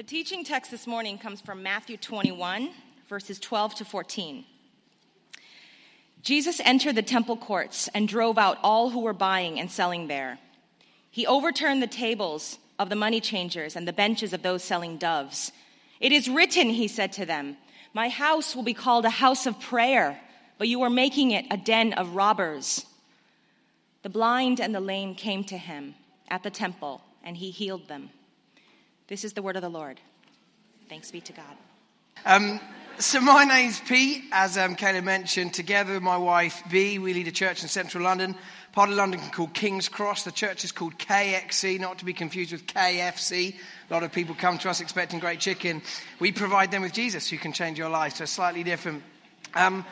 The teaching text this morning comes from Matthew 21, verses 12 to 14. Jesus entered the temple courts and drove out all who were buying and selling there. He overturned the tables of the money changers and the benches of those selling doves. It is written, he said to them, My house will be called a house of prayer, but you are making it a den of robbers. The blind and the lame came to him at the temple, and he healed them. This is the word of the Lord. Thanks be to God. Um, so my name's Pete. As um, Caleb mentioned, together with my wife B, we lead a church in central London, part of London called King's Cross. The church is called KXC, not to be confused with KFC. A lot of people come to us expecting great chicken. We provide them with Jesus, who can change your life. So slightly different. Um,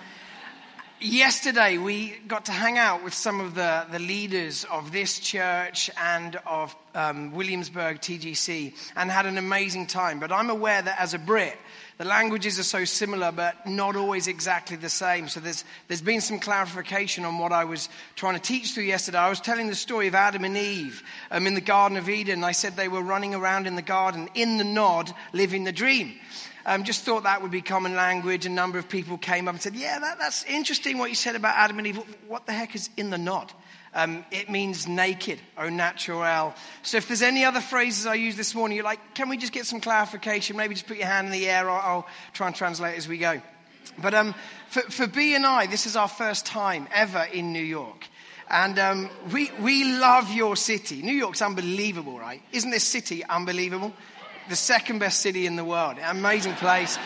yesterday we got to hang out with some of the, the leaders of this church and of um, Williamsburg TGC and had an amazing time. But I'm aware that as a Brit, the languages are so similar, but not always exactly the same. So there's, there's been some clarification on what I was trying to teach through yesterday. I was telling the story of Adam and Eve um, in the Garden of Eden. I said they were running around in the garden in the nod, living the dream. Um, just thought that would be common language. A number of people came up and said, Yeah, that, that's interesting what you said about Adam and Eve. What the heck is in the nod? Um, it means naked, au naturel. So if there's any other phrases I use this morning, you're like, can we just get some clarification? Maybe just put your hand in the air. I'll, I'll try and translate as we go. But um, for, for B and I, this is our first time ever in New York. And um, we, we love your city. New York's unbelievable, right? Isn't this city unbelievable? The second best city in the world. Amazing place.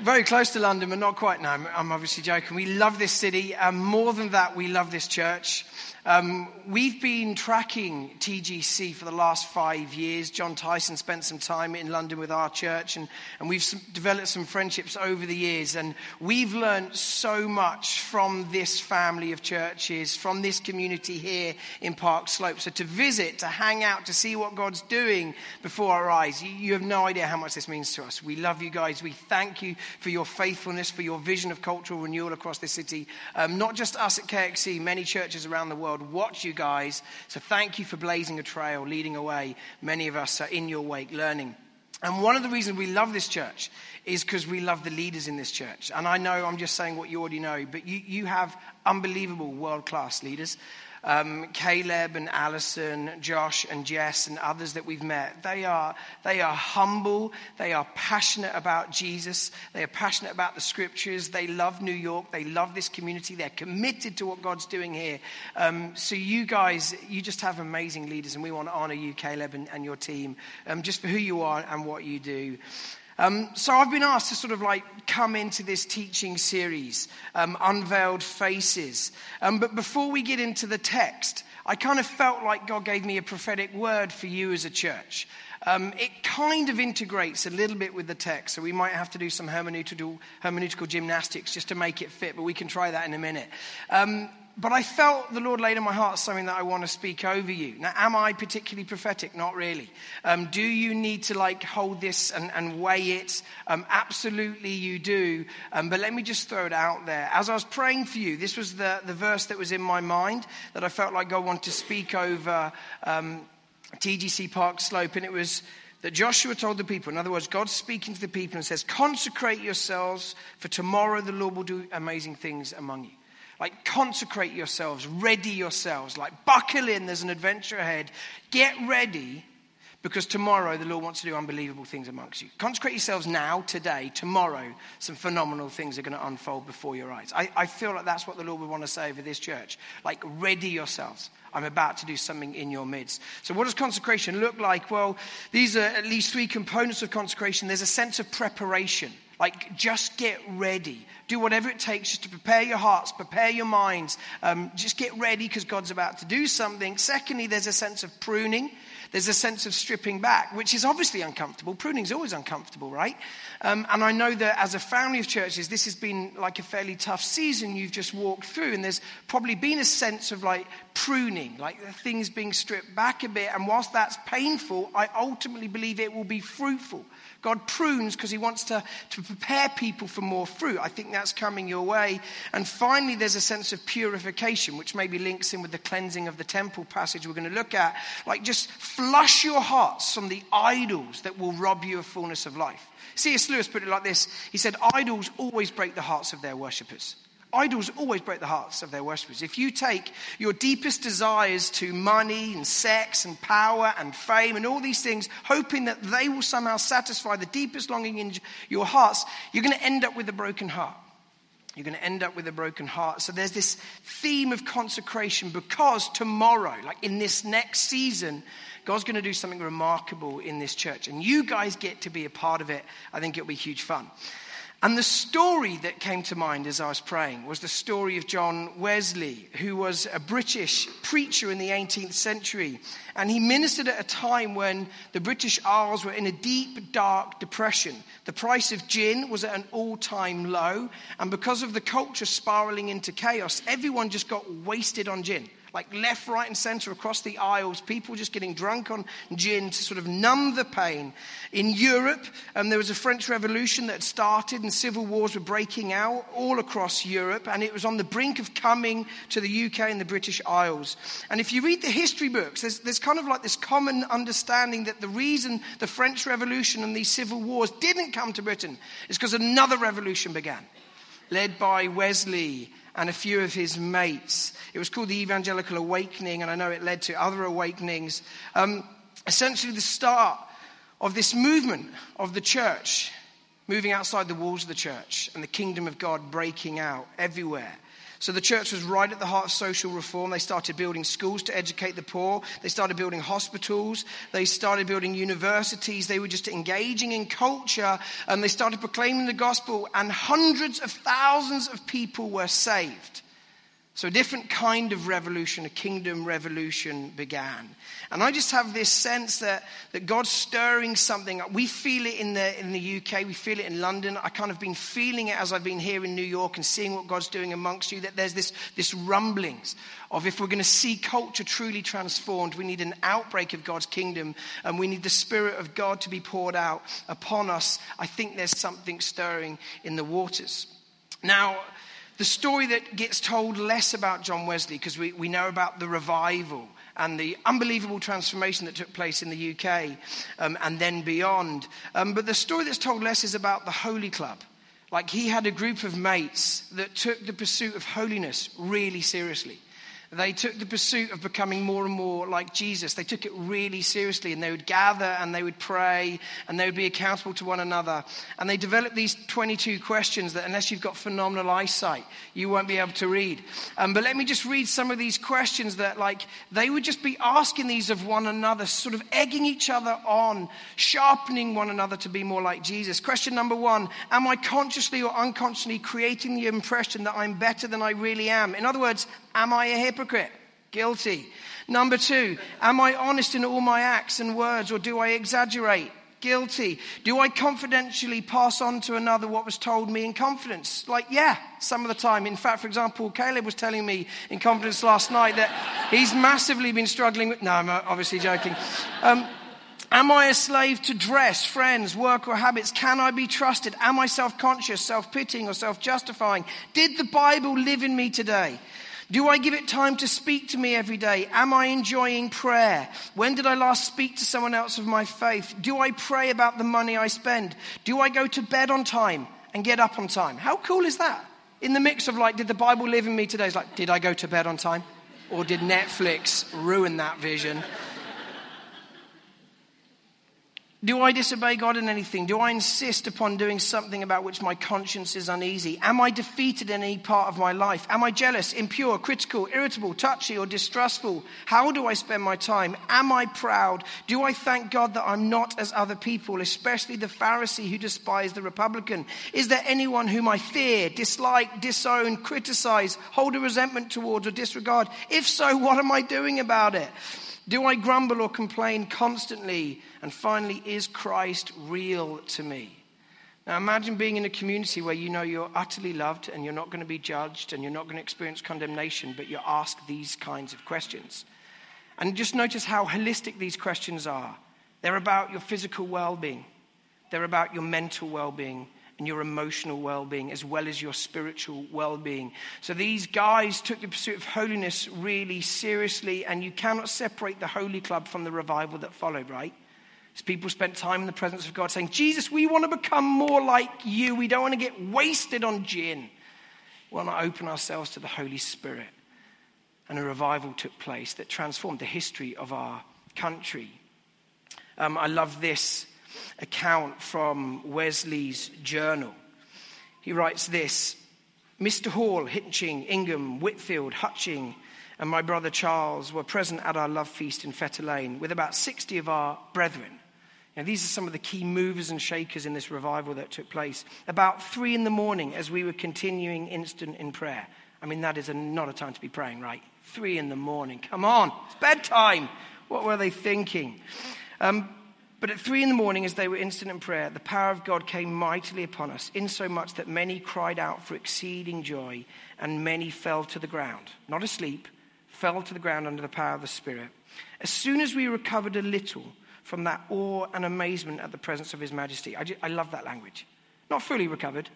Very close to London, but not quite. No, I'm obviously joking. We love this city. And more than that, we love this church. Um, we've been tracking TGC for the last five years. Jon Tyson spent some time in London with our church, and, and we've some, developed some friendships over the years. And we've learned so much from this family of churches, from this community here in Park Slope. So to visit, to hang out, to see what God's doing before our eyes, you, you have no idea how much this means to us. We love you guys. We thank you for your faithfulness, for your vision of cultural renewal across this city. Um, not just us at KXC, many churches around the world world watch you guys. So thank you for blazing a trail, leading away. Many of us are in your wake, learning. And one of the reasons we love this church is because we love the leaders in this church. And I know I'm just saying what you already know, but you, you have unbelievable world class leaders um, Caleb and Allison, Josh and Jess and others that we've met, they are, they are humble. They are passionate about Jesus. They are passionate about the scriptures. They love New York. They love this community. They're committed to what God's doing here. Um, so you guys, you just have amazing leaders and we want to honor you, Caleb, and, and your team, um, just for who you are and what you do. Um, so I've been asked to sort of like come into this teaching series, um, Unveiled Faces. Um, but before we get into the text, I kind of felt like God gave me a prophetic word for you as a church. Um, it kind of integrates a little bit with the text, so we might have to do some hermeneutical, hermeneutical gymnastics just to make it fit, but we can try that in a minute. But I felt the Lord laid on my heart something that I want to speak over you. Now, am I particularly prophetic? Not really. Um, do you need to like hold this and, and weigh it? Um, absolutely, you do. Um, but let me just throw it out there. As I was praying for you, this was the, the verse that was in my mind that I felt like God wanted to speak over um, TGC Park Slope, and it was that Joshua told the people. In other words, God's speaking to the people and says, Consecrate yourselves, for tomorrow the Lord will do amazing things among you. Like, consecrate yourselves, ready yourselves, like, buckle in, there's an adventure ahead. Get ready because tomorrow the Lord wants to do unbelievable things amongst you. Consecrate yourselves now, today, tomorrow, some phenomenal things are going to unfold before your eyes. I, I feel like that's what the Lord would want to say over this church. Like, ready yourselves. I'm about to do something in your midst. So, what does consecration look like? Well, these are at least three components of consecration. There's a sense of preparation. Like, just get ready. Do whatever it takes just to prepare your hearts, prepare your minds. Um, just get ready because God's about to do something. Secondly, there's a sense of pruning. There's a sense of stripping back, which is obviously uncomfortable. Pruning is always uncomfortable, right? Um, and I know that as a family of churches, this has been like a fairly tough season you've just walked through. And there's probably been a sense of like pruning, like things being stripped back a bit. And whilst that's painful, I ultimately believe it will be fruitful. God prunes because he wants to, to prepare people for more fruit. I think that's coming your way. And finally, there's a sense of purification, which maybe links in with the cleansing of the temple passage we're going to look at. Like just flush your hearts from the idols that will rob you of fullness of life. C.S. Lewis put it like this He said, Idols always break the hearts of their worshippers. Idols always break the hearts of their worshippers. If you take your deepest desires to money and sex and power and fame and all these things, hoping that they will somehow satisfy the deepest longing in your hearts, you're going to end up with a broken heart. You're going to end up with a broken heart. So there's this theme of consecration because tomorrow, like in this next season, God's going to do something remarkable in this church. And you guys get to be a part of it. I think it'll be huge fun. And the story that came to mind as I was praying was the story of John Wesley, who was a British preacher in the 18th century. And he ministered at a time when the British Isles were in a deep, dark depression. The price of gin was at an all time low. And because of the culture spiraling into chaos, everyone just got wasted on gin like left, right, and center across the isles, people just getting drunk on gin to sort of numb the pain. In Europe, um, there was a French Revolution that started, and civil wars were breaking out all across Europe, and it was on the brink of coming to the UK and the British Isles. And if you read the history books, there's, there's kind of like this common understanding that the reason the French Revolution and these civil wars didn't come to Britain is because another revolution began, led by Wesley and a few of his mates. It was called the Evangelical Awakening, and I know it led to other awakenings. Um, essentially, the start of this movement of the church moving outside the walls of the church and the kingdom of God breaking out everywhere. So the church was right at the heart of social reform. They started building schools to educate the poor. They started building hospitals. They started building universities. They were just engaging in culture and they started proclaiming the gospel, and hundreds of thousands of people were saved. So, a different kind of revolution, a kingdom revolution began. And I just have this sense that, that God's stirring something. We feel it in the, in the UK, we feel it in London. I kind of been feeling it as I've been here in New York and seeing what God's doing amongst you, that there's this, this rumblings of if we're going to see culture truly transformed, we need an outbreak of God's kingdom and we need the Spirit of God to be poured out upon us. I think there's something stirring in the waters. Now, the story that gets told less about John Wesley, because we, we know about the revival and the unbelievable transformation that took place in the UK um, and then beyond. Um, but the story that's told less is about the Holy Club. Like he had a group of mates that took the pursuit of holiness really seriously. They took the pursuit of becoming more and more like Jesus. They took it really seriously and they would gather and they would pray and they would be accountable to one another. And they developed these 22 questions that, unless you've got phenomenal eyesight, you won't be able to read. Um, but let me just read some of these questions that, like, they would just be asking these of one another, sort of egging each other on, sharpening one another to be more like Jesus. Question number one Am I consciously or unconsciously creating the impression that I'm better than I really am? In other words, Am I a hypocrite? Guilty. Number two, am I honest in all my acts and words or do I exaggerate? Guilty. Do I confidentially pass on to another what was told me in confidence? Like, yeah, some of the time. In fact, for example, Caleb was telling me in confidence last night that he's massively been struggling with. No, I'm obviously joking. Um, Am I a slave to dress, friends, work, or habits? Can I be trusted? Am I self conscious, self pitying, or self justifying? Did the Bible live in me today? Do I give it time to speak to me every day? Am I enjoying prayer? When did I last speak to someone else of my faith? Do I pray about the money I spend? Do I go to bed on time and get up on time? How cool is that? In the mix of like, did the Bible live in me today? It's like, did I go to bed on time? Or did Netflix ruin that vision? Do I disobey God in anything? Do I insist upon doing something about which my conscience is uneasy? Am I defeated in any part of my life? Am I jealous, impure, critical, irritable, touchy, or distrustful? How do I spend my time? Am I proud? Do I thank God that I'm not as other people, especially the Pharisee who despised the Republican? Is there anyone whom I fear, dislike, disown, criticize, hold a resentment towards, or disregard? If so, what am I doing about it? Do I grumble or complain constantly? And finally, is Christ real to me? Now imagine being in a community where you know you're utterly loved and you're not going to be judged and you're not going to experience condemnation, but you're asked these kinds of questions. And just notice how holistic these questions are. They're about your physical well being, they're about your mental well being, and your emotional well being, as well as your spiritual well being. So these guys took the pursuit of holiness really seriously, and you cannot separate the Holy Club from the revival that followed, right? As people spent time in the presence of God saying, Jesus, we want to become more like you. We don't want to get wasted on gin. We want to open ourselves to the Holy Spirit. And a revival took place that transformed the history of our country. Um, I love this account from Wesley's journal. He writes this Mr. Hall, Hitching, Ingham, Whitefield, Hutching, and my brother Charles were present at our love feast in Fetter Lane with about 60 of our brethren. Now, these are some of the key movers and shakers in this revival that took place. About three in the morning, as we were continuing instant in prayer. I mean, that is a, not a time to be praying, right? Three in the morning. Come on, it's bedtime. What were they thinking? Um, but at three in the morning, as they were instant in prayer, the power of God came mightily upon us, insomuch that many cried out for exceeding joy, and many fell to the ground, not asleep, fell to the ground under the power of the Spirit. As soon as we recovered a little, from that awe and amazement at the presence of His Majesty. I, just, I love that language. Not fully recovered,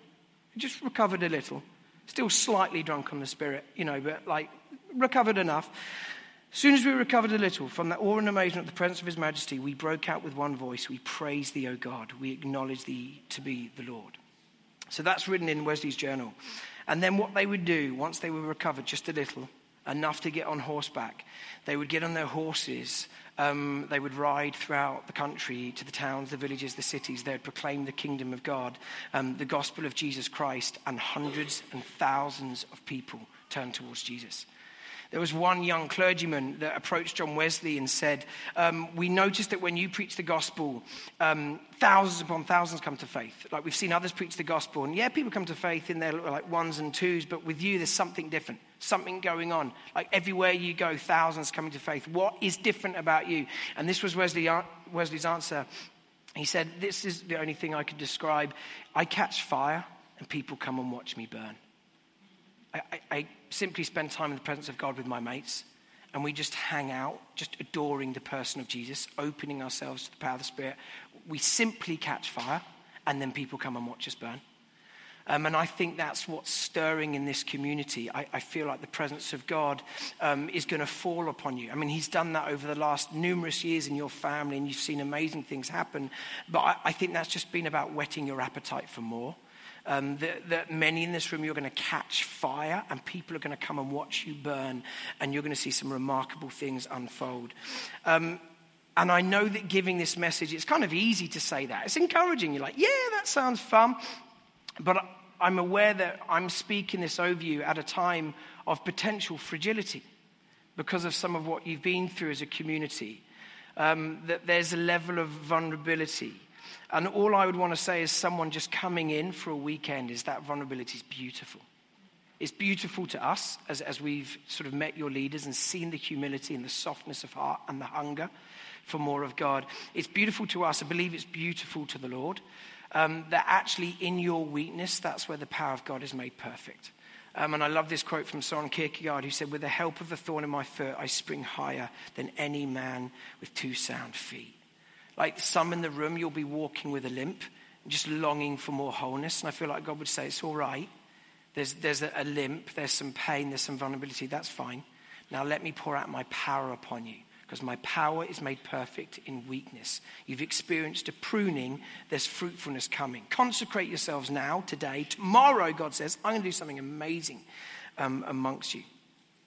just recovered a little. Still slightly drunk on the Spirit, you know, but like recovered enough. As soon as we recovered a little from that awe and amazement at the presence of His Majesty, we broke out with one voice. We praise Thee, O God. We acknowledge Thee to be the Lord. So that's written in Wesley's journal. And then what they would do once they were recovered just a little, enough to get on horseback, they would get on their horses um, they would ride throughout the country to the towns, the villages, the cities. They would proclaim the kingdom of God, um, the gospel of Jesus Christ, and hundreds and thousands of people turned towards Jesus. There was one young clergyman that approached John Wesley and said, um, We noticed that when you preach the gospel, um, thousands upon thousands come to faith. Like we've seen others preach the gospel, and yeah, people come to faith in their like ones and twos, but with you, there's something different, something going on. Like everywhere you go, thousands coming to faith. What is different about you? And this was Wesley, Wesley's answer. He said, This is the only thing I could describe. I catch fire, and people come and watch me burn. I, I, I simply spend time in the presence of God with my mates and we just hang out, just adoring the person of Jesus, opening ourselves to the power of the Spirit. We simply catch fire, and then people come and watch us burn. Um, and I think that's what's stirring in this community. I, I feel like the presence of God um, is going to fall upon you. I mean, He's done that over the last numerous years in your family, and you've seen amazing things happen. But I, I think that's just been about whetting your appetite for more um, that, that many in this room, you're going to catch fire and people are going to come and watch you burn, and you're going to see some remarkable things unfold. Um, and I know that giving this message, it's kind of easy to say that. It's encouraging. You're like, yeah, that sounds fun. But I'm aware that I'm speaking this over you at a time of potential fragility because of some of what you've been through as a community. Um, that there's a level of vulnerability and all I would want to say is someone just coming in for a weekend is that vulnerability is beautiful. It's beautiful to us as, as we've sort of met your leaders and seen the humility and the softness of heart and the hunger for more of God. It's beautiful to us. I believe it's beautiful to the Lord. Um, that actually, in your weakness, that's where the power of God is made perfect. Um, and I love this quote from Soren Kierkegaard, who said, With the help of the thorn in my foot, I spring higher than any man with two sound feet. Like some in the room, you'll be walking with a limp, just longing for more wholeness. And I feel like God would say, It's all right. There's, there's a, a limp, there's some pain, there's some vulnerability. That's fine. Now let me pour out my power upon you because my power is made perfect in weakness. You've experienced a pruning, there's fruitfulness coming. Consecrate yourselves now, today. Tomorrow, God says, I'm going to do something amazing um, amongst you.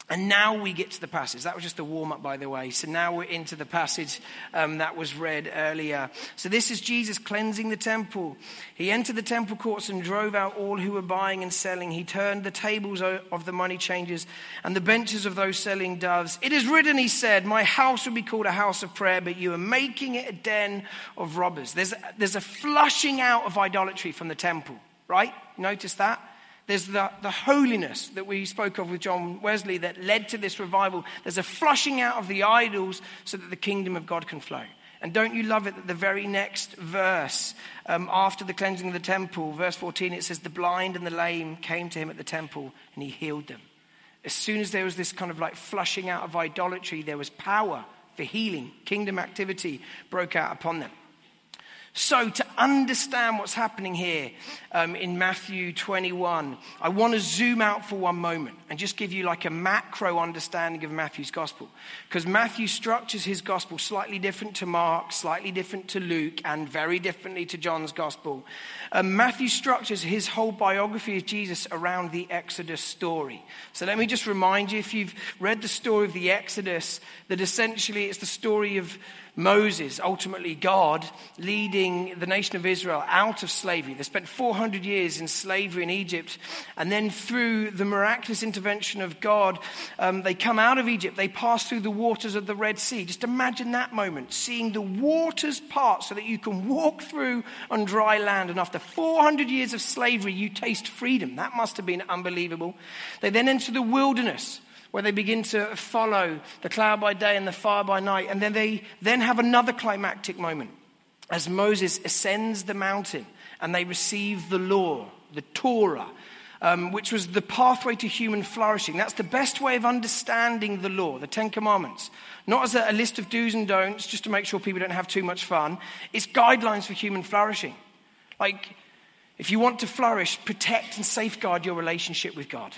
And now we get to the passage. That was just the warm up, by the way. So now we're into the passage um, that was read earlier. So this is Jesus cleansing the temple. He entered the temple courts and drove out all who were buying and selling. He turned the tables of the money changers and the benches of those selling doves. It is written, he said, My house will be called a house of prayer, but you are making it a den of robbers. There's a, there's a flushing out of idolatry from the temple, right? Notice that? There's the, the holiness that we spoke of with John Wesley that led to this revival. There's a flushing out of the idols so that the kingdom of God can flow. And don't you love it that the very next verse, um, after the cleansing of the temple, verse 14, it says, The blind and the lame came to him at the temple and he healed them. As soon as there was this kind of like flushing out of idolatry, there was power for healing. Kingdom activity broke out upon them. So, to understand what's happening here um, in Matthew 21, I want to zoom out for one moment and just give you like a macro understanding of Matthew's gospel. Because Matthew structures his gospel slightly different to Mark, slightly different to Luke, and very differently to John's gospel. Um, Matthew structures his whole biography of Jesus around the Exodus story. So, let me just remind you if you've read the story of the Exodus, that essentially it's the story of Moses, ultimately God, leading the nation of Israel out of slavery. They spent 400 years in slavery in Egypt. And then, through the miraculous intervention of God, um, they come out of Egypt. They pass through the waters of the Red Sea. Just imagine that moment, seeing the waters part so that you can walk through on dry land. And after 400 years of slavery, you taste freedom. That must have been unbelievable. They then enter the wilderness where they begin to follow the cloud by day and the fire by night. And then they then have another climactic moment as Moses ascends the mountain and they receive the law, the Torah, um, which was the pathway to human flourishing. That's the best way of understanding the law, the Ten Commandments. Not as a, a list of do's and don'ts, just to make sure people don't have too much fun. It's guidelines for human flourishing. Like, if you want to flourish, protect and safeguard your relationship with God.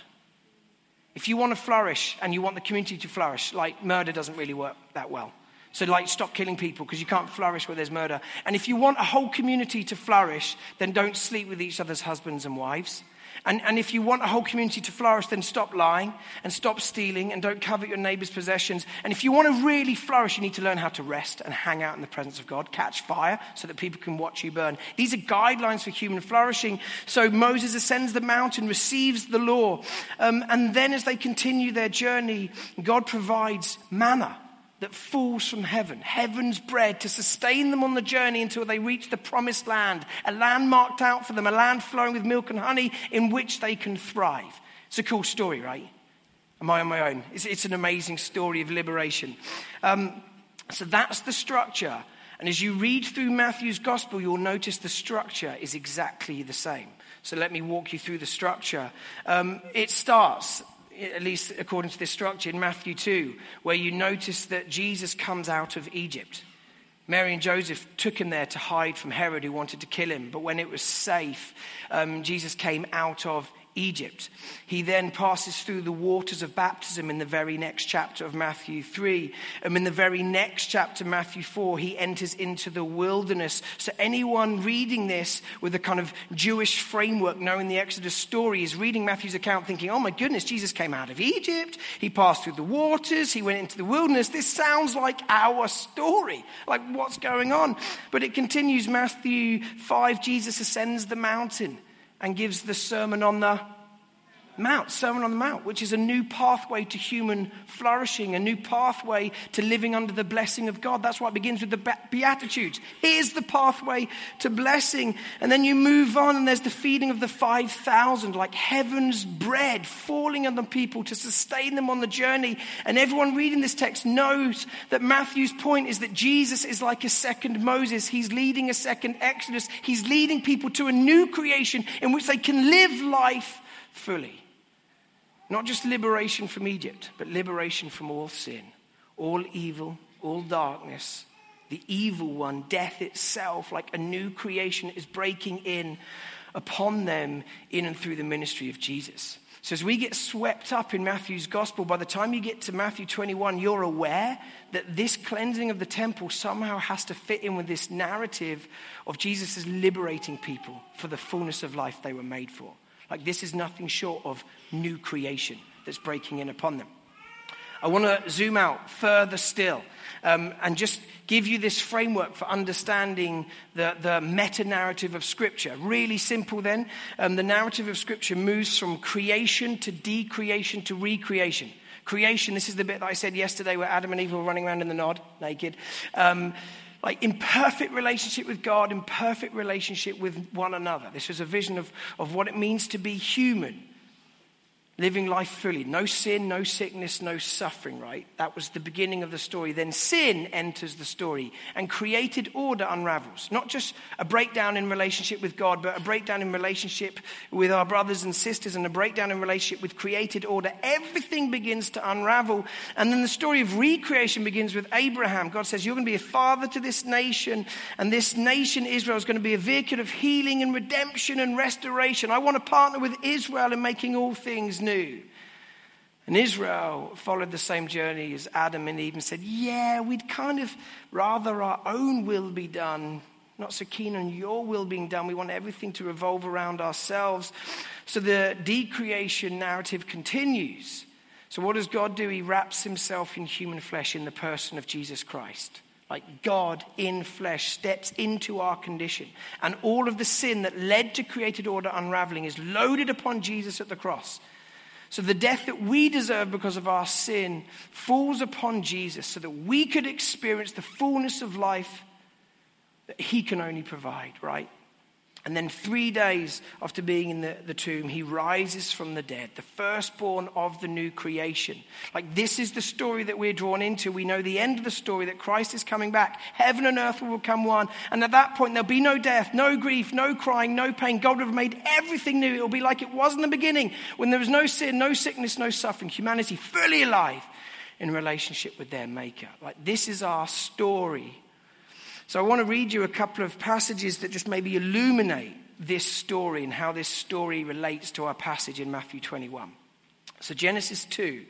If you want to flourish and you want the community to flourish, like murder doesn't really work that well. So, like, stop killing people because you can't flourish where there's murder. And if you want a whole community to flourish, then don't sleep with each other's husbands and wives. And, and if you want a whole community to flourish, then stop lying and stop stealing and don't covet your neighbor's possessions. And if you want to really flourish, you need to learn how to rest and hang out in the presence of God, catch fire so that people can watch you burn. These are guidelines for human flourishing. So Moses ascends the mountain, receives the law, um, and then as they continue their journey, God provides manna that falls from heaven, heaven's bread, to sustain them on the journey until they reach the promised land, a land marked out for them, a land flowing with milk and honey in which they can thrive. It's a cool story, right? Am I on my own? It's, it's an amazing story of liberation. Um, so that's the structure. And as you read through Matthew's gospel, you'll notice the structure is exactly the same. So let me walk you through the structure. Um, it starts at least according to this structure, in Matthew 2, where you notice that Jesus comes out of Egypt. Mary and Joseph took him there to hide from Herod, who wanted to kill him. But when it was safe, um, Jesus came out of Egypt. He then passes through the waters of baptism in the very next chapter of Matthew 3. And in the very next chapter, Matthew 4, he enters into the wilderness. So anyone reading this with a kind of Jewish framework, knowing the Exodus story, is reading Matthew's account thinking, oh my goodness, Jesus came out of Egypt. He passed through the waters. He went into the wilderness. This sounds like our story. Like what's going on? But it continues. Matthew 5, Jesus ascends the mountain and gives the Sermon on the Mount, Sermon on the Mount, which is a new pathway to human flourishing, a new pathway to living under the blessing of God. That's why it begins with the Beatitudes. Here's the pathway to blessing. And then you move on, and there's the feeding of the 5,000, like heaven's bread falling on the people to sustain them on the journey. And everyone reading this text knows that Matthew's point is that Jesus is like a second Moses. He's leading a second Exodus. He's leading people to a new creation in which they can live life fully. Not just liberation from Egypt, but liberation from all sin, all evil, all darkness. The evil one, death itself, like a new creation, is breaking in upon them in and through the ministry of Jesus. So, as we get swept up in Matthew's gospel, by the time you get to Matthew 21, you're aware that this cleansing of the temple somehow has to fit in with this narrative of Jesus liberating people for the fullness of life they were made for. Like, this is nothing short of new creation that's breaking in upon them. I want to zoom out further still um, and just give you this framework for understanding the, the meta narrative of Scripture. Really simple, then. Um, the narrative of Scripture moves from creation to decreation to recreation. Creation, this is the bit that I said yesterday where Adam and Eve were running around in the nod, naked. Um, like in perfect relationship with God, in perfect relationship with one another. This was a vision of, of what it means to be human. Living life fully. No sin, no sickness, no suffering, right? That was the beginning of the story. Then sin enters the story and created order unravels. Not just a breakdown in relationship with God, but a breakdown in relationship with our brothers and sisters and a breakdown in relationship with created order. Everything begins to unravel. And then the story of recreation begins with Abraham. God says, You're going to be a father to this nation, and this nation, Israel, is going to be a vehicle of healing and redemption and restoration. I want to partner with Israel in making all things new. And Israel followed the same journey as Adam and Eve and said, Yeah, we'd kind of rather our own will be done, not so keen on your will being done. We want everything to revolve around ourselves. So the decreation narrative continues. So, what does God do? He wraps himself in human flesh in the person of Jesus Christ. Like God in flesh steps into our condition. And all of the sin that led to created order unraveling is loaded upon Jesus at the cross. So the death that we deserve because of our sin falls upon Jesus so that we could experience the fullness of life that he can only provide, right? And then, three days after being in the, the tomb, he rises from the dead, the firstborn of the new creation. Like, this is the story that we're drawn into. We know the end of the story that Christ is coming back. Heaven and earth will become one. And at that point, there'll be no death, no grief, no crying, no pain. God will have made everything new. It'll be like it was in the beginning when there was no sin, no sickness, no suffering. Humanity fully alive in relationship with their Maker. Like, this is our story so I want to read you a couple of passages that just maybe illuminate this story and how this story relates to our passage in Matthew 21. So, Genesis 2.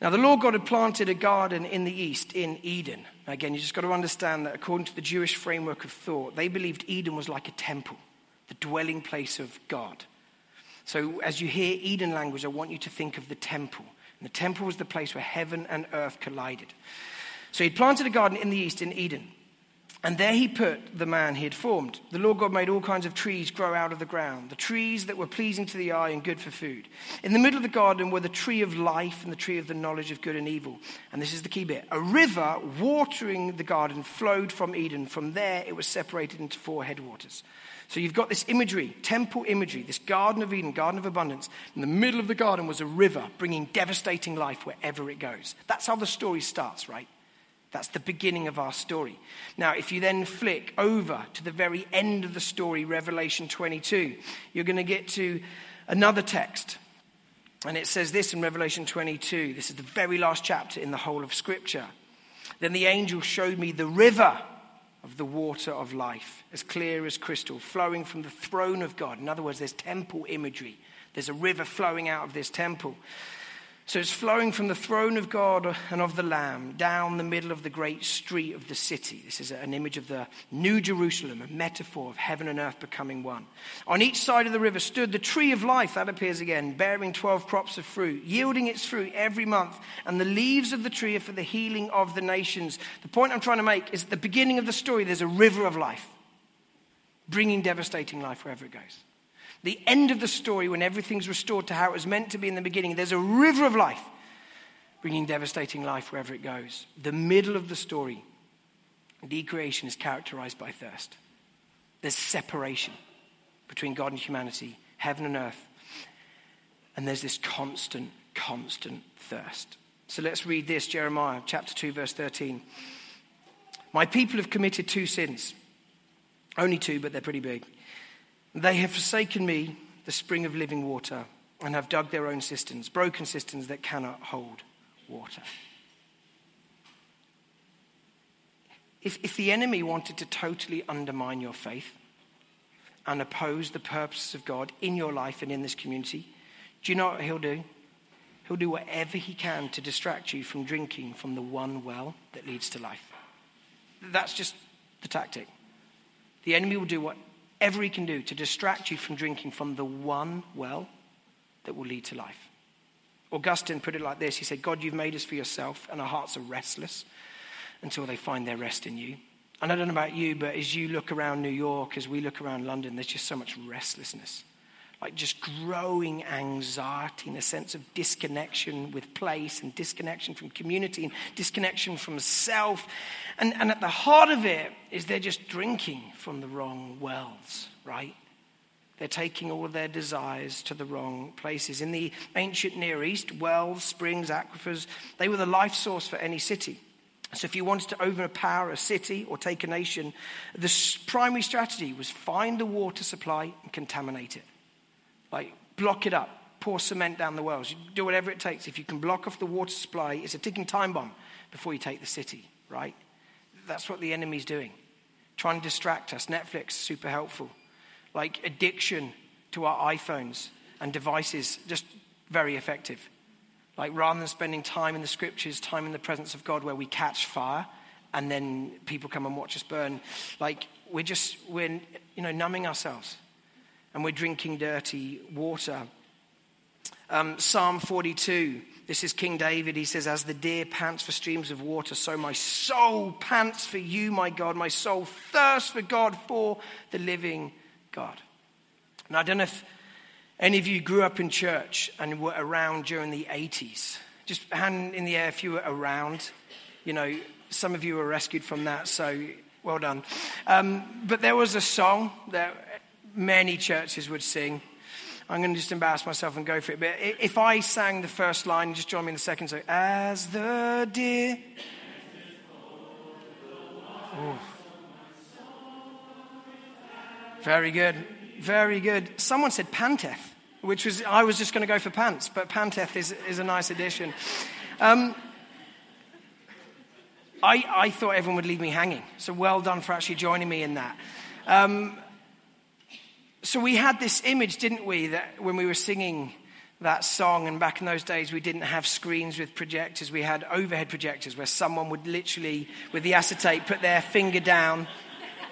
Now, the Lord God had planted a garden in the east in Eden. Again, you just got to understand that according to the Jewish framework of thought, they believed Eden was like a temple, the dwelling place of God. So, as you hear Eden language, I want you to think of the temple. And the temple was the place where heaven and earth collided. So, he'd planted a garden in the east in Eden. And there he put the man he had formed. The Lord God made all kinds of trees grow out of the ground, the trees that were pleasing to the eye and good for food. In the middle of the garden were the tree of life and the tree of the knowledge of good and evil. And this is the key bit a river watering the garden flowed from Eden. From there, it was separated into four headwaters. So you've got this imagery, temple imagery, this Garden of Eden, Garden of Abundance. In the middle of the garden was a river bringing devastating life wherever it goes. That's how the story starts, right? That's the beginning of our story. Now, if you then flick over to the very end of the story, Revelation 22, you're going to get to another text. And it says this in Revelation 22. This is the very last chapter in the whole of Scripture. Then the angel showed me the river of the water of life, as clear as crystal, flowing from the throne of God. In other words, there's temple imagery. There's a river flowing out of this temple. So it's flowing from the throne of God and of the Lamb down the middle of the great street of the city. This is an image of the New Jerusalem, a metaphor of heaven and earth becoming one. On each side of the river stood the tree of life, that appears again, bearing 12 crops of fruit, yielding its fruit every month. And the leaves of the tree are for the healing of the nations. The point I'm trying to make is at the beginning of the story, there's a river of life, bringing devastating life wherever it goes the end of the story, when everything's restored to how it was meant to be in the beginning, there's a river of life bringing devastating life wherever it goes. The middle of the story, decreation is characterized by thirst. There's separation between God and humanity, heaven and earth. And there's this constant, constant thirst. So let's read this Jeremiah chapter 2, verse 13. My people have committed two sins. Only two, but they're pretty big. They have forsaken me, the spring of living water, and have dug their own cisterns, broken cisterns that cannot hold water. If, if the enemy wanted to totally undermine your faith and oppose the purposes of God in your life and in this community, do you know what he'll do? He'll do whatever he can to distract you from drinking from the one well that leads to life. That's just the tactic. The enemy will do what whatever he can do to distract you from drinking from the one well that will lead to life. Augustine put it like this He said, God, you've made us for yourself, and our hearts are restless until they find their rest in you. And I don't know about you, but as you look around New York, as we look around London, there's just so much restlessness like just growing anxiety and a sense of disconnection with place and disconnection from community and disconnection from self. And, and at the heart of it is they're just drinking from the wrong wells, right? They're taking all of their desires to the wrong places. In the ancient Near East, wells, springs, aquifers, they were the life source for any city. So, if you wanted to overpower a city or take a nation, the primary strategy was find the water supply and contaminate it. Like, block it up, pour cement down the wells, you do whatever it takes. If you can block off the water supply, it's a ticking time bomb before you take the city, right? That's what the enemy's doing. Trying to distract us. Netflix, super helpful. Like addiction to our iPhones and devices, just very effective. Like rather than spending time in the scriptures, time in the presence of God where we catch fire and then people come and watch us burn, like we're just, we're, you know, numbing ourselves and we're drinking dirty water. Um, Psalm 42, this is King David. He says, As the deer pants for streams of water, so my soul pants for you, my God. My soul thirsts for God, for the living God. And I don't know if any of you grew up in church and were around during the 80s. Just hand in the air if you were around. You know, some of you were rescued from that, so well done. Um, but there was a song that many churches would sing. I'm going to just embarrass myself and go for it. But if I sang the first line, just join me in the second. So, as the deer. Oh. Very good. Very good. Someone said Panteth, which was, I was just going to go for pants, but Panteth is, is a nice addition. Um, I, I thought everyone would leave me hanging. So well done for actually joining me in that. Um, so we had this image, didn't we, that when we were singing that song, and back in those days we didn't have screens with projectors, we had overhead projectors where someone would literally, with the acetate, put their finger down,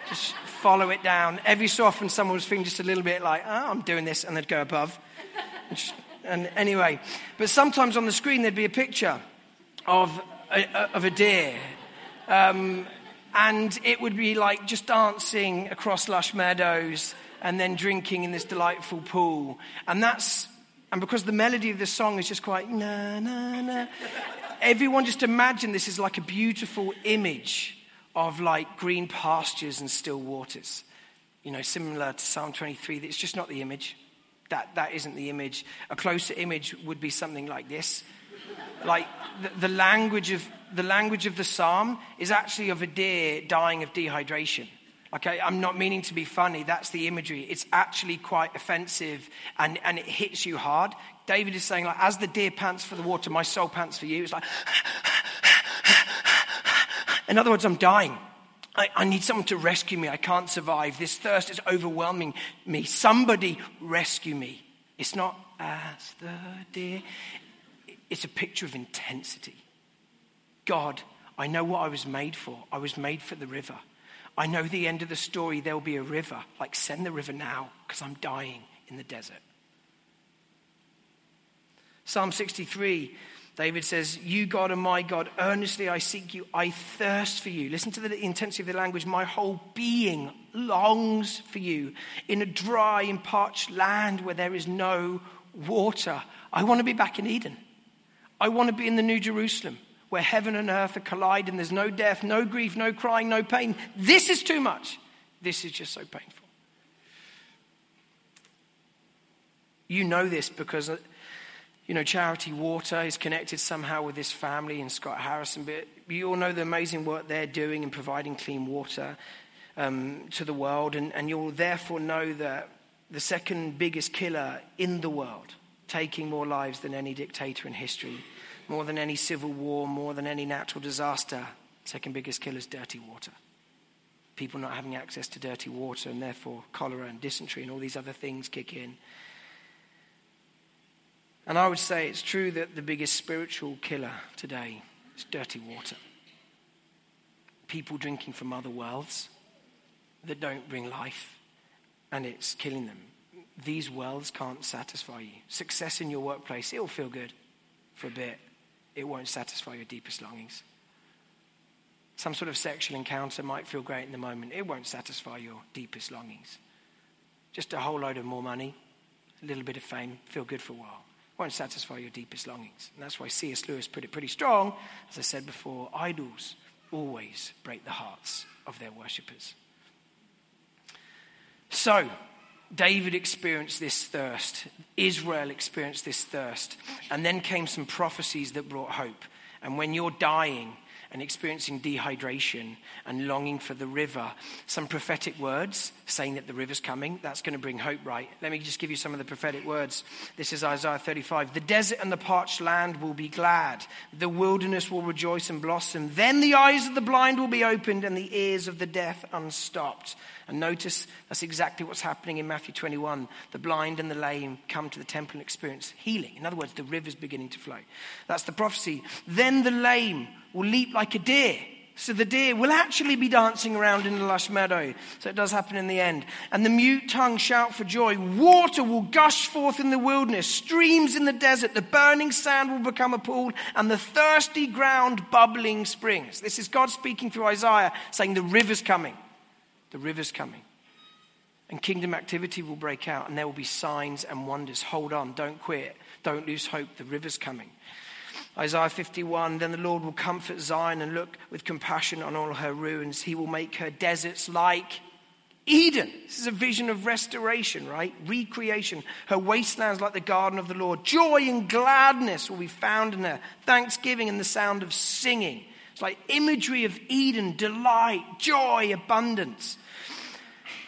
just follow it down. Every so often, someone was feeling just a little bit like, oh, I'm doing this, and they'd go above. And anyway, but sometimes on the screen there'd be a picture of a, of a deer. Um, and it would be like just dancing across lush meadows and then drinking in this delightful pool. And that's, and because the melody of the song is just quite na, na, na, everyone just imagine this is like a beautiful image of like green pastures and still waters. You know, similar to Psalm 23, it's just not the image. That, that isn't the image. A closer image would be something like this. Like the, the, language of, the language of the psalm is actually of a deer dying of dehydration. Okay, I'm not meaning to be funny. That's the imagery. It's actually quite offensive and, and it hits you hard. David is saying, like, as the deer pants for the water, my soul pants for you. It's like, in other words, I'm dying. I, I, need someone to rescue me. I can't survive. This thirst is overwhelming me. Somebody rescue me. It's not as the deer, it's a picture of intensity. God, I know what I was made for. I was made for the river. I know the end of the story, there'll be a river. Like, send the river now because I'm dying in the desert. Psalm 63 David says, You, God, and my God, earnestly I seek you. I thirst for you. Listen to the intensity of the language. My whole being longs for you in a dry and parched land where there is no water. I want to be back in Eden. I want to be in the New Jerusalem where heaven and earth are colliding. There's no death, no grief, no crying, no pain. This is too much. This is just so painful. You know this because you know, Charity Water is connected somehow with this family in Scott Harrison. But you all know the amazing work they're doing in providing clean water um, to the world. And, and you'll therefore know that the second biggest killer in the world, taking more lives than any dictator in history, more than any civil war, more than any natural disaster, second biggest killer is dirty water. People not having access to dirty water, and therefore cholera and dysentery and all these other things kick in. And I would say it's true that the biggest spiritual killer today is dirty water. People drinking from other worlds that don't bring life, and it's killing them. These wells can't satisfy you. Success in your workplace, it'll feel good for a bit, it won't satisfy your deepest longings. Some sort of sexual encounter might feel great in the moment, it won't satisfy your deepest longings. Just a whole load of more money, a little bit of fame, feel good for a while won't satisfy your deepest longings. And that's why C.S. Lewis put it pretty strong. As I said before, idols always break the hearts of their worshippers. So, David experienced this thirst. Israel experienced this thirst. And then came some prophecies that brought hope. And when you're dying, and experiencing dehydration and longing for the river. Some prophetic words saying that the river's coming. That's going to bring hope, right? Let me just give you some of the prophetic words. This is Isaiah 35. The desert and the parched land will be glad. The wilderness will rejoice and blossom. Then the eyes of the blind will be opened and the ears of the deaf unstopped. And notice that's exactly what's happening in Matthew 21. The blind and the lame come to the temple and experience healing. In other words, the river's beginning to flow. That's the prophecy. Then the lame will leap like a deer. So the deer will actually be dancing around in the lush meadow. So it does happen in the end. And the mute tongue shout for joy. Water will gush forth in the wilderness, streams in the desert. The burning sand will become a pool, and the thirsty ground bubbling springs. This is God speaking through Isaiah, saying the river's coming. The river's coming. And kingdom activity will break out, and there will be signs and wonders. Hold on, don't quit, don't lose hope. The river's coming. Isaiah 51 Then the Lord will comfort Zion and look with compassion on all her ruins. He will make her deserts like Eden. This is a vision of restoration, right? Recreation. Her wastelands like the garden of the Lord. Joy and gladness will be found in her. Thanksgiving and the sound of singing. It's like imagery of Eden, delight, joy, abundance.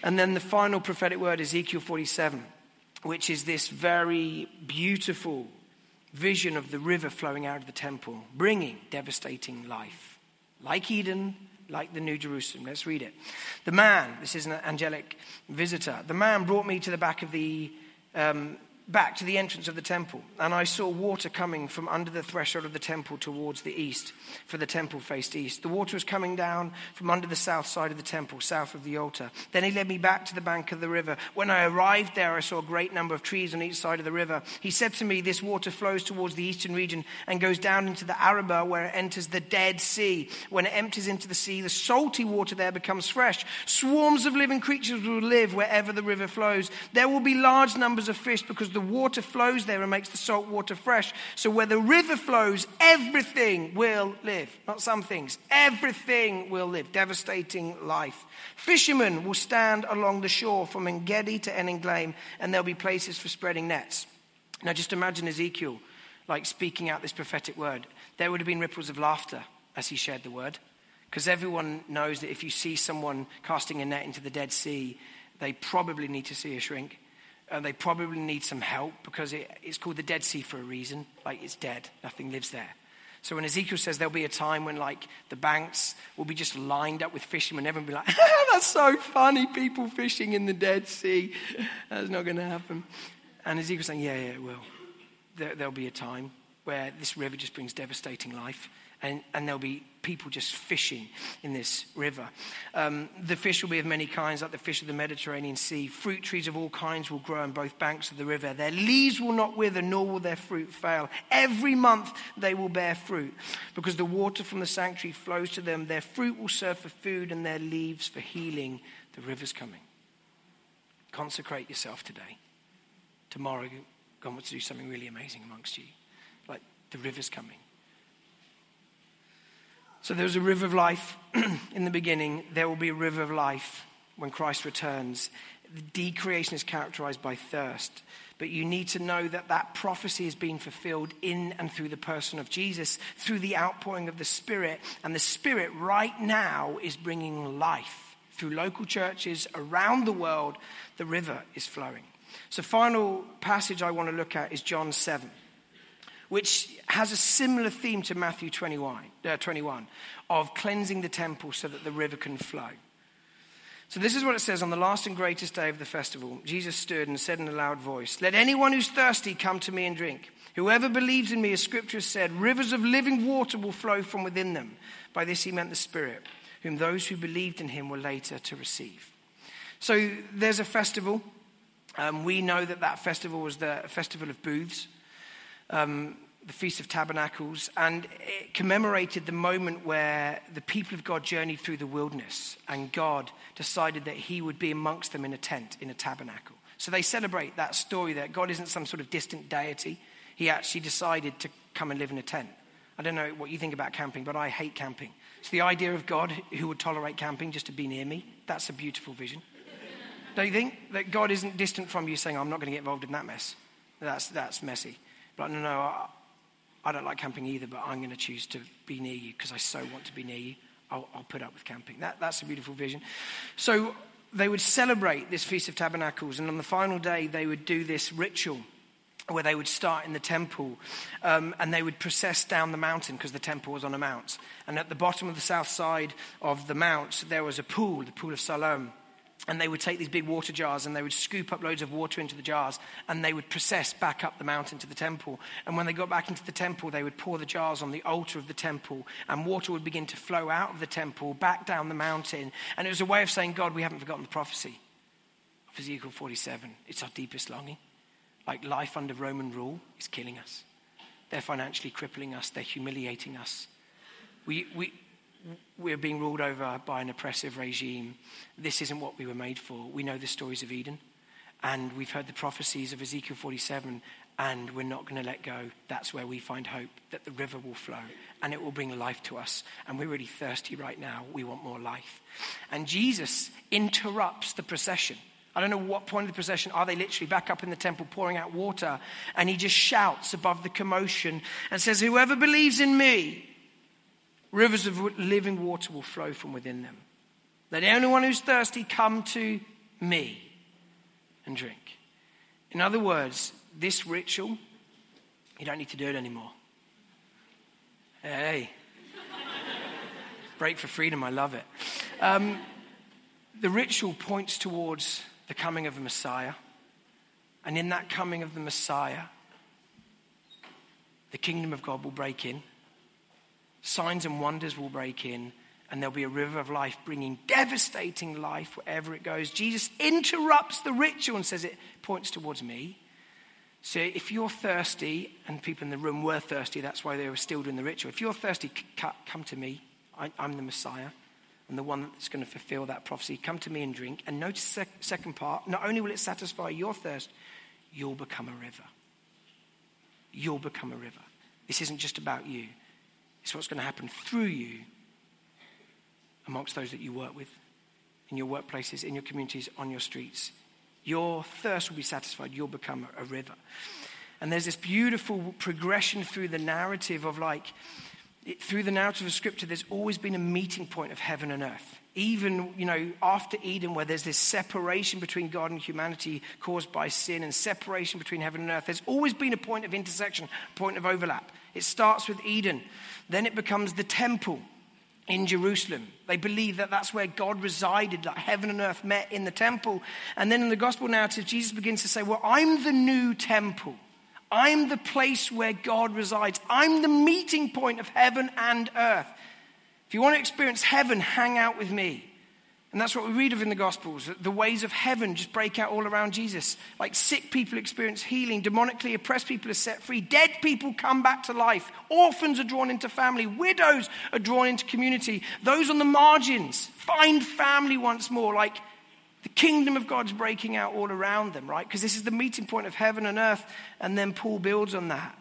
And then the final prophetic word, Ezekiel 47, which is this very beautiful vision of the river flowing out of the temple, bringing devastating life. Like Eden, like the New Jerusalem. Let's read it. The man, this is an angelic visitor, the man brought me to the back of the um, back to the entrance of the temple, and I saw water coming from under the threshold of the temple towards the east, for the temple faced east. The water was coming down from under the south side of the temple, south of the altar. Then he led me back to the bank of the river. When I arrived there, I saw a great number of trees on each side of the river. He said to me, This water flows towards the eastern region and goes down into the Arabah, where it enters the Dead Sea. When it empties into the sea, the salty water there becomes fresh. Swarms of living creatures will live wherever the river flows. There will be large numbers of fish because the water flows there and makes the salt water fresh. So where the river flows, everything will live. Not some things, everything will live. Devastating life. Fishermen will stand along the shore from Engedi to Eneglaim, and there'll be places for spreading nets. Now just imagine Ezekiel like speaking out this prophetic word. There would have been ripples of laughter as he shared the word. Because everyone knows that if you see someone casting a net into the Dead Sea, they probably need to see a shrink and they probably need some help because it, it's called the Dead Sea for a reason. Like it's dead, nothing lives there. So when Ezekiel says there'll be a time when like the banks will be just lined up with fishermen, everyone will be like, ah, that's so funny, people fishing in the Dead Sea. That's not going to happen. And Ezekiel's saying, yeah, yeah, it will. There, there'll be a time where this river just brings devastating life and, and there'll be people just fishing in this river. Um, the fish will be of many kinds, like the fish of the Mediterranean Sea. Fruit trees of all kinds will grow on both banks of the river. Their leaves will not wither, nor will their fruit fail. Every month they will bear fruit, because the water from the sanctuary flows to them. Their fruit will serve for food, and their leaves for healing. The river's coming. Consecrate yourself today. Tomorrow, God wants to do something really amazing amongst you. Like the river's coming. So there was a river of life in the beginning. There will be a river of life when Christ returns. Decreation is characterized by thirst. But you need to know that that prophecy is being fulfilled in and through the person of Jesus, through the outpouring of the Spirit. And the Spirit right now is bringing life. Through local churches around the world, the river is flowing. So, final passage I want to look at is John 7 which has a similar theme to Matthew 21, uh, 21 of cleansing the temple so that the river can flow. So, this is what it says on the last and greatest day of the festival. Jesus stood and said in a loud voice, Let anyone who's thirsty come to me and drink. Whoever believes in me, as scripture has said, rivers of living water will flow from within them. By this he meant the Spirit, whom those who believed in him were later to receive. So, there's a festival. Um, we know that that festival was the festival of booths um, the Feast of Tabernacles, and it commemorated the moment where the people of God journeyed through the wilderness, and God decided that He would be amongst them in a tent, in a tabernacle. So they celebrate that story that God isn't some sort of distant deity. He actually decided to come and live in a tent. I don't know what you think about camping, but I hate camping. It's the idea of God who would tolerate camping just to be near me. That's a beautiful vision. Don't you think that God isn't distant from you saying, I'm not going to get involved in that mess? That's, that's messy. But no, no, I, I don't like camping either, but I'm going to choose to be near you because I so want to be near you. I'll, I'll put up with camping. That, that's a beautiful vision. So they would celebrate this Feast of Tabernacles, and on the final day, they would do this ritual where they would start in the temple um, and they would process down the mountain because the temple was on a mount. And at the bottom of the south side of the mount, there was a pool, the pool of Siloam. And they would take these big water jars and they would scoop up loads of water into the jars and they would process back up the mountain to the temple. And when they got back into the temple, they would pour the jars on the altar of the temple and water would begin to flow out of the temple back down the mountain. And it was a way of saying, God, we haven't forgotten the prophecy of Ezekiel 47. It's our deepest longing. Like life under Roman rule is killing us. They're financially crippling us, they're humiliating us. We, we, we're being ruled over by an oppressive regime. This isn't what we were made for. We know the stories of Eden, and we've heard the prophecies of Ezekiel 47, and we're not going to let go. That's where we find hope that the river will flow and it will bring life to us. And we're really thirsty right now. We want more life. And Jesus interrupts the procession. I don't know what point of the procession are they literally back up in the temple pouring out water. And he just shouts above the commotion and says, Whoever believes in me, rivers of living water will flow from within them. Let anyone who's thirsty come to me and drink. In other words, this ritual, you don't need to do it anymore. Hey, break for freedom, I love it. Um, the ritual points towards the coming of a Messiah. And in that coming of the Messiah, the kingdom of God will break in, signs and wonders will break in, and there'll be a river of life bringing devastating life wherever it goes. Jesus interrupts the ritual and says it points towards me. So if you're thirsty, and people in the room were thirsty, that's why they were still doing the ritual. If you're thirsty, come to me. I, am the Messiah and the one that's going to fulfill that prophecy. Come to me and drink. And notice the second part not only will it satisfy your thirst, you'll become a river. You'll become a river. This isn't just about you, it's what's going to happen through you amongst those that you work with, in your workplaces, in your communities, on your streets. Your thirst will be satisfied. You'll become a river. And there's this beautiful progression through the narrative of like, it, through the narrative of Scripture, there's always been a meeting point of heaven and earth. Even, you know, after Eden, where there's this separation between God and humanity caused by sin and separation between heaven and earth, there's always been a point of intersection, point of overlap. It starts with Eden, then it becomes the temple in Jerusalem. They believe that that's where God resided, that heaven and earth met in the temple. And then in the gospel narrative, Jesus begins to say, Well, I'm the new temple. I'm the place where God resides. I'm the meeting point of heaven and earth. If you want to experience heaven, hang out with me. And that's what we read of in the Gospels. The ways of heaven just break out all around Jesus. Like sick people experience healing, demonically oppressed people are set free, dead people come back to life, orphans are drawn into family, widows are drawn into community, those on the margins find family once more. Like the kingdom of God's breaking out all around them, right? Because this is the meeting point of heaven and earth. And then Paul builds on that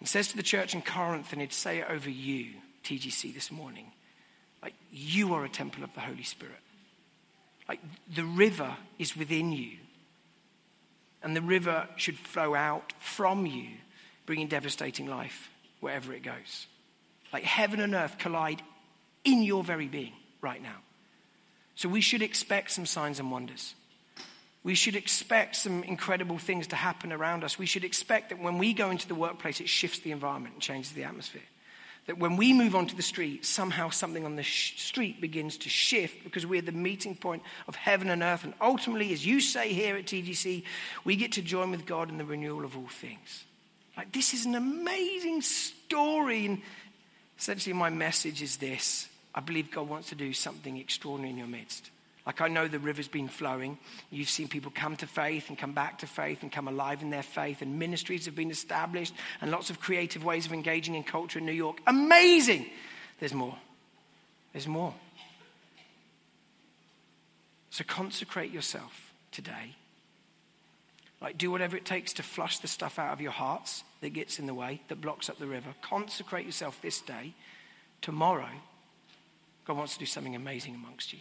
and says to the church in Corinth, and he'd say it over you, TGC, this morning, like, you are a temple of the Holy Spirit. Like, the river is within you. And the river should flow out from you, bringing devastating life wherever it goes. Like heaven and earth collide in your very being right now. So we should expect some signs and wonders. We should expect some incredible things to happen around us. We should expect that when we go into the workplace, it shifts the environment and changes the atmosphere. That when we move onto the street, somehow something on the sh- street begins to shift because we're the meeting point of heaven and earth. And ultimately, as you say here at TGC, we get to join with God in the renewal of all things. Like, this is an amazing story. And essentially, my message is this I believe God wants to do something extraordinary in your midst. Like I know the river's been flowing. You've seen people come to faith and come back to faith and come alive in their faith, and ministries have been established, and lots of creative ways of engaging in culture in New York. Amazing! There's more. There's more. So consecrate yourself today. Like, do whatever it takes to flush the stuff out of your hearts that gets in the way, that blocks up the river. Consecrate yourself this day. Tomorrow, God wants to do something amazing amongst you.